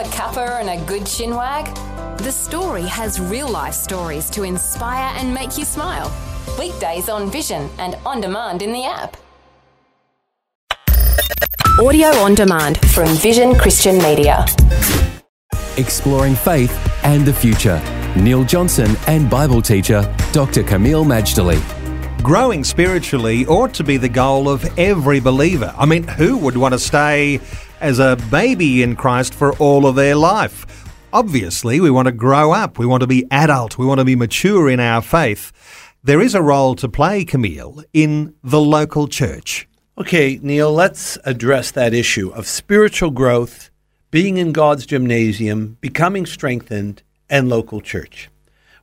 a cuppa and a good chinwag? The story has real life stories to inspire and make you smile. Weekdays on Vision and on demand in the app. Audio on demand from Vision Christian Media. Exploring faith and the future. Neil Johnson and Bible teacher Dr. Kameel Majdali. Growing spiritually ought to be the goal of every believer. I mean, who would want to stay as a baby in Christ for all of their life? Obviously, we want to grow up, we want to be adult, we want to be mature in our faith. There is a role to play, Kameel, in the local church. Okay, Neil, let's address that issue of spiritual growth, being in God's gymnasium, becoming strengthened, and local church.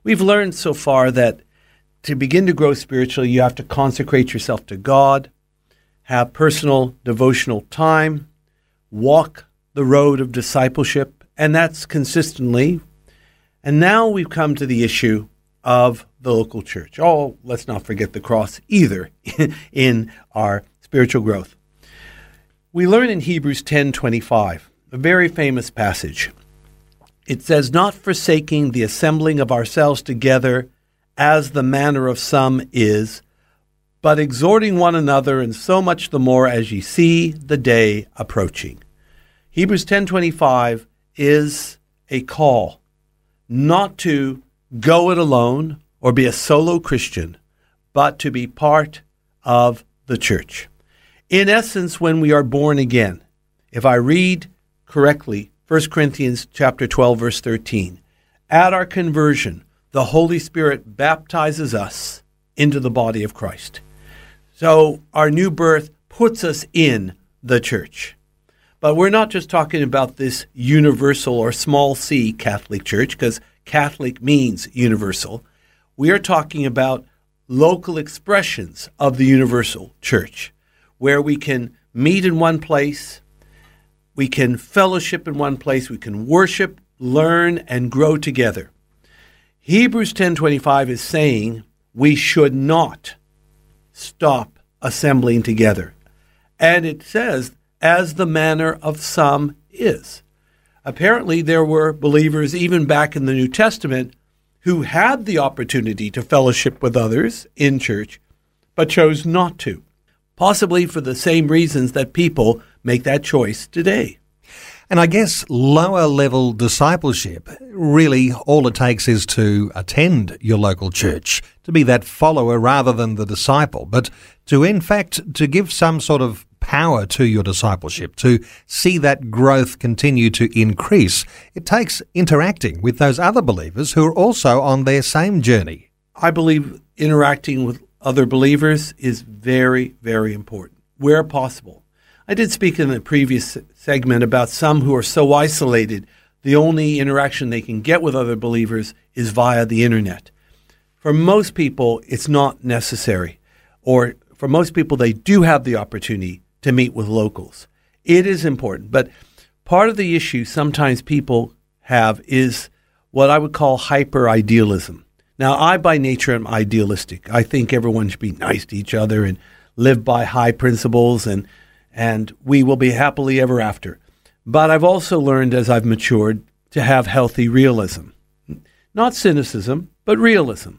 We've learned so far that to begin to grow spiritually, you have to consecrate yourself to God, have personal devotional time, walk the road of discipleship, and that's consistently. And now we've come to the issue of the local church. Oh, let's not forget the cross either in our spiritual growth. We learn in Hebrews 10:25, a very famous passage. It says, "Not forsaking the assembling of ourselves together as the manner of some is, but exhorting one another, and so much the more as ye see the day approaching. Hebrews 10:25 is a call not to go it alone or be a solo Christian, but to be part of the church. In essence, when we are born again, if I read correctly 1 Corinthians chapter 12 verse 13, at our conversion, the Holy Spirit baptizes us into the body of Christ. So our new birth puts us in the church. But we're not just talking about this universal or small c Catholic Church, because Catholic means universal. We are talking about local expressions of the universal church, where we can meet in one place, we can fellowship in one place, we can worship, learn, and grow together. Hebrews 10:25 is saying we should not stop assembling together. And it says as the manner of some is. Apparently there were believers even back in the New Testament who had the opportunity to fellowship with others in church but chose not to. Possibly for the same reasons that people make that choice today. And I guess lower level discipleship, really all it takes is to attend your local church, to be that follower rather than the disciple, but to in fact to give some sort of power to your discipleship, to see that growth continue to increase. It takes interacting with those other believers who are also on their same journey. I believe interacting with other believers is very, very important where possible. I did speak in the previous segment about some who are so isolated, the only interaction they can get with other believers is via the internet. For most people, it's not necessary, or for most people, they do have the opportunity to meet with locals. It is important, but part of the issue sometimes people have is what I would call hyper idealism. Now, I by nature am idealistic. I think everyone should be nice to each other and live by high principles and and we will be happily ever after. But I've also learned as I've matured to have healthy realism. Not cynicism, but realism.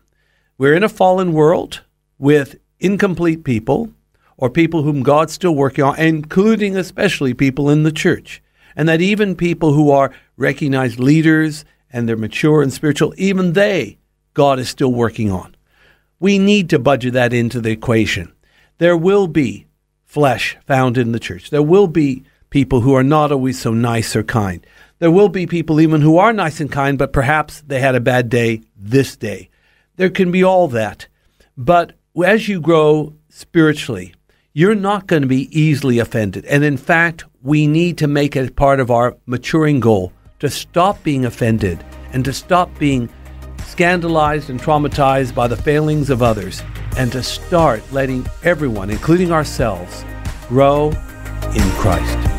We're in a fallen world with incomplete people or people whom God's still working on, including especially people in the church. And that even people who are recognized leaders and they're mature and spiritual, even they, God is still working on. We need to budget that into the equation. There will be flesh found in the church. There will be people who are not always so nice or kind. There will be people even who are nice and kind, but perhaps they had a bad day this day. There can be all that. But as you grow spiritually, you're not going to be easily offended. And in fact, we need to make it part of our maturing goal to stop being offended and to stop being scandalized and traumatized by the failings of others and to start letting everyone, including ourselves, grow in Christ.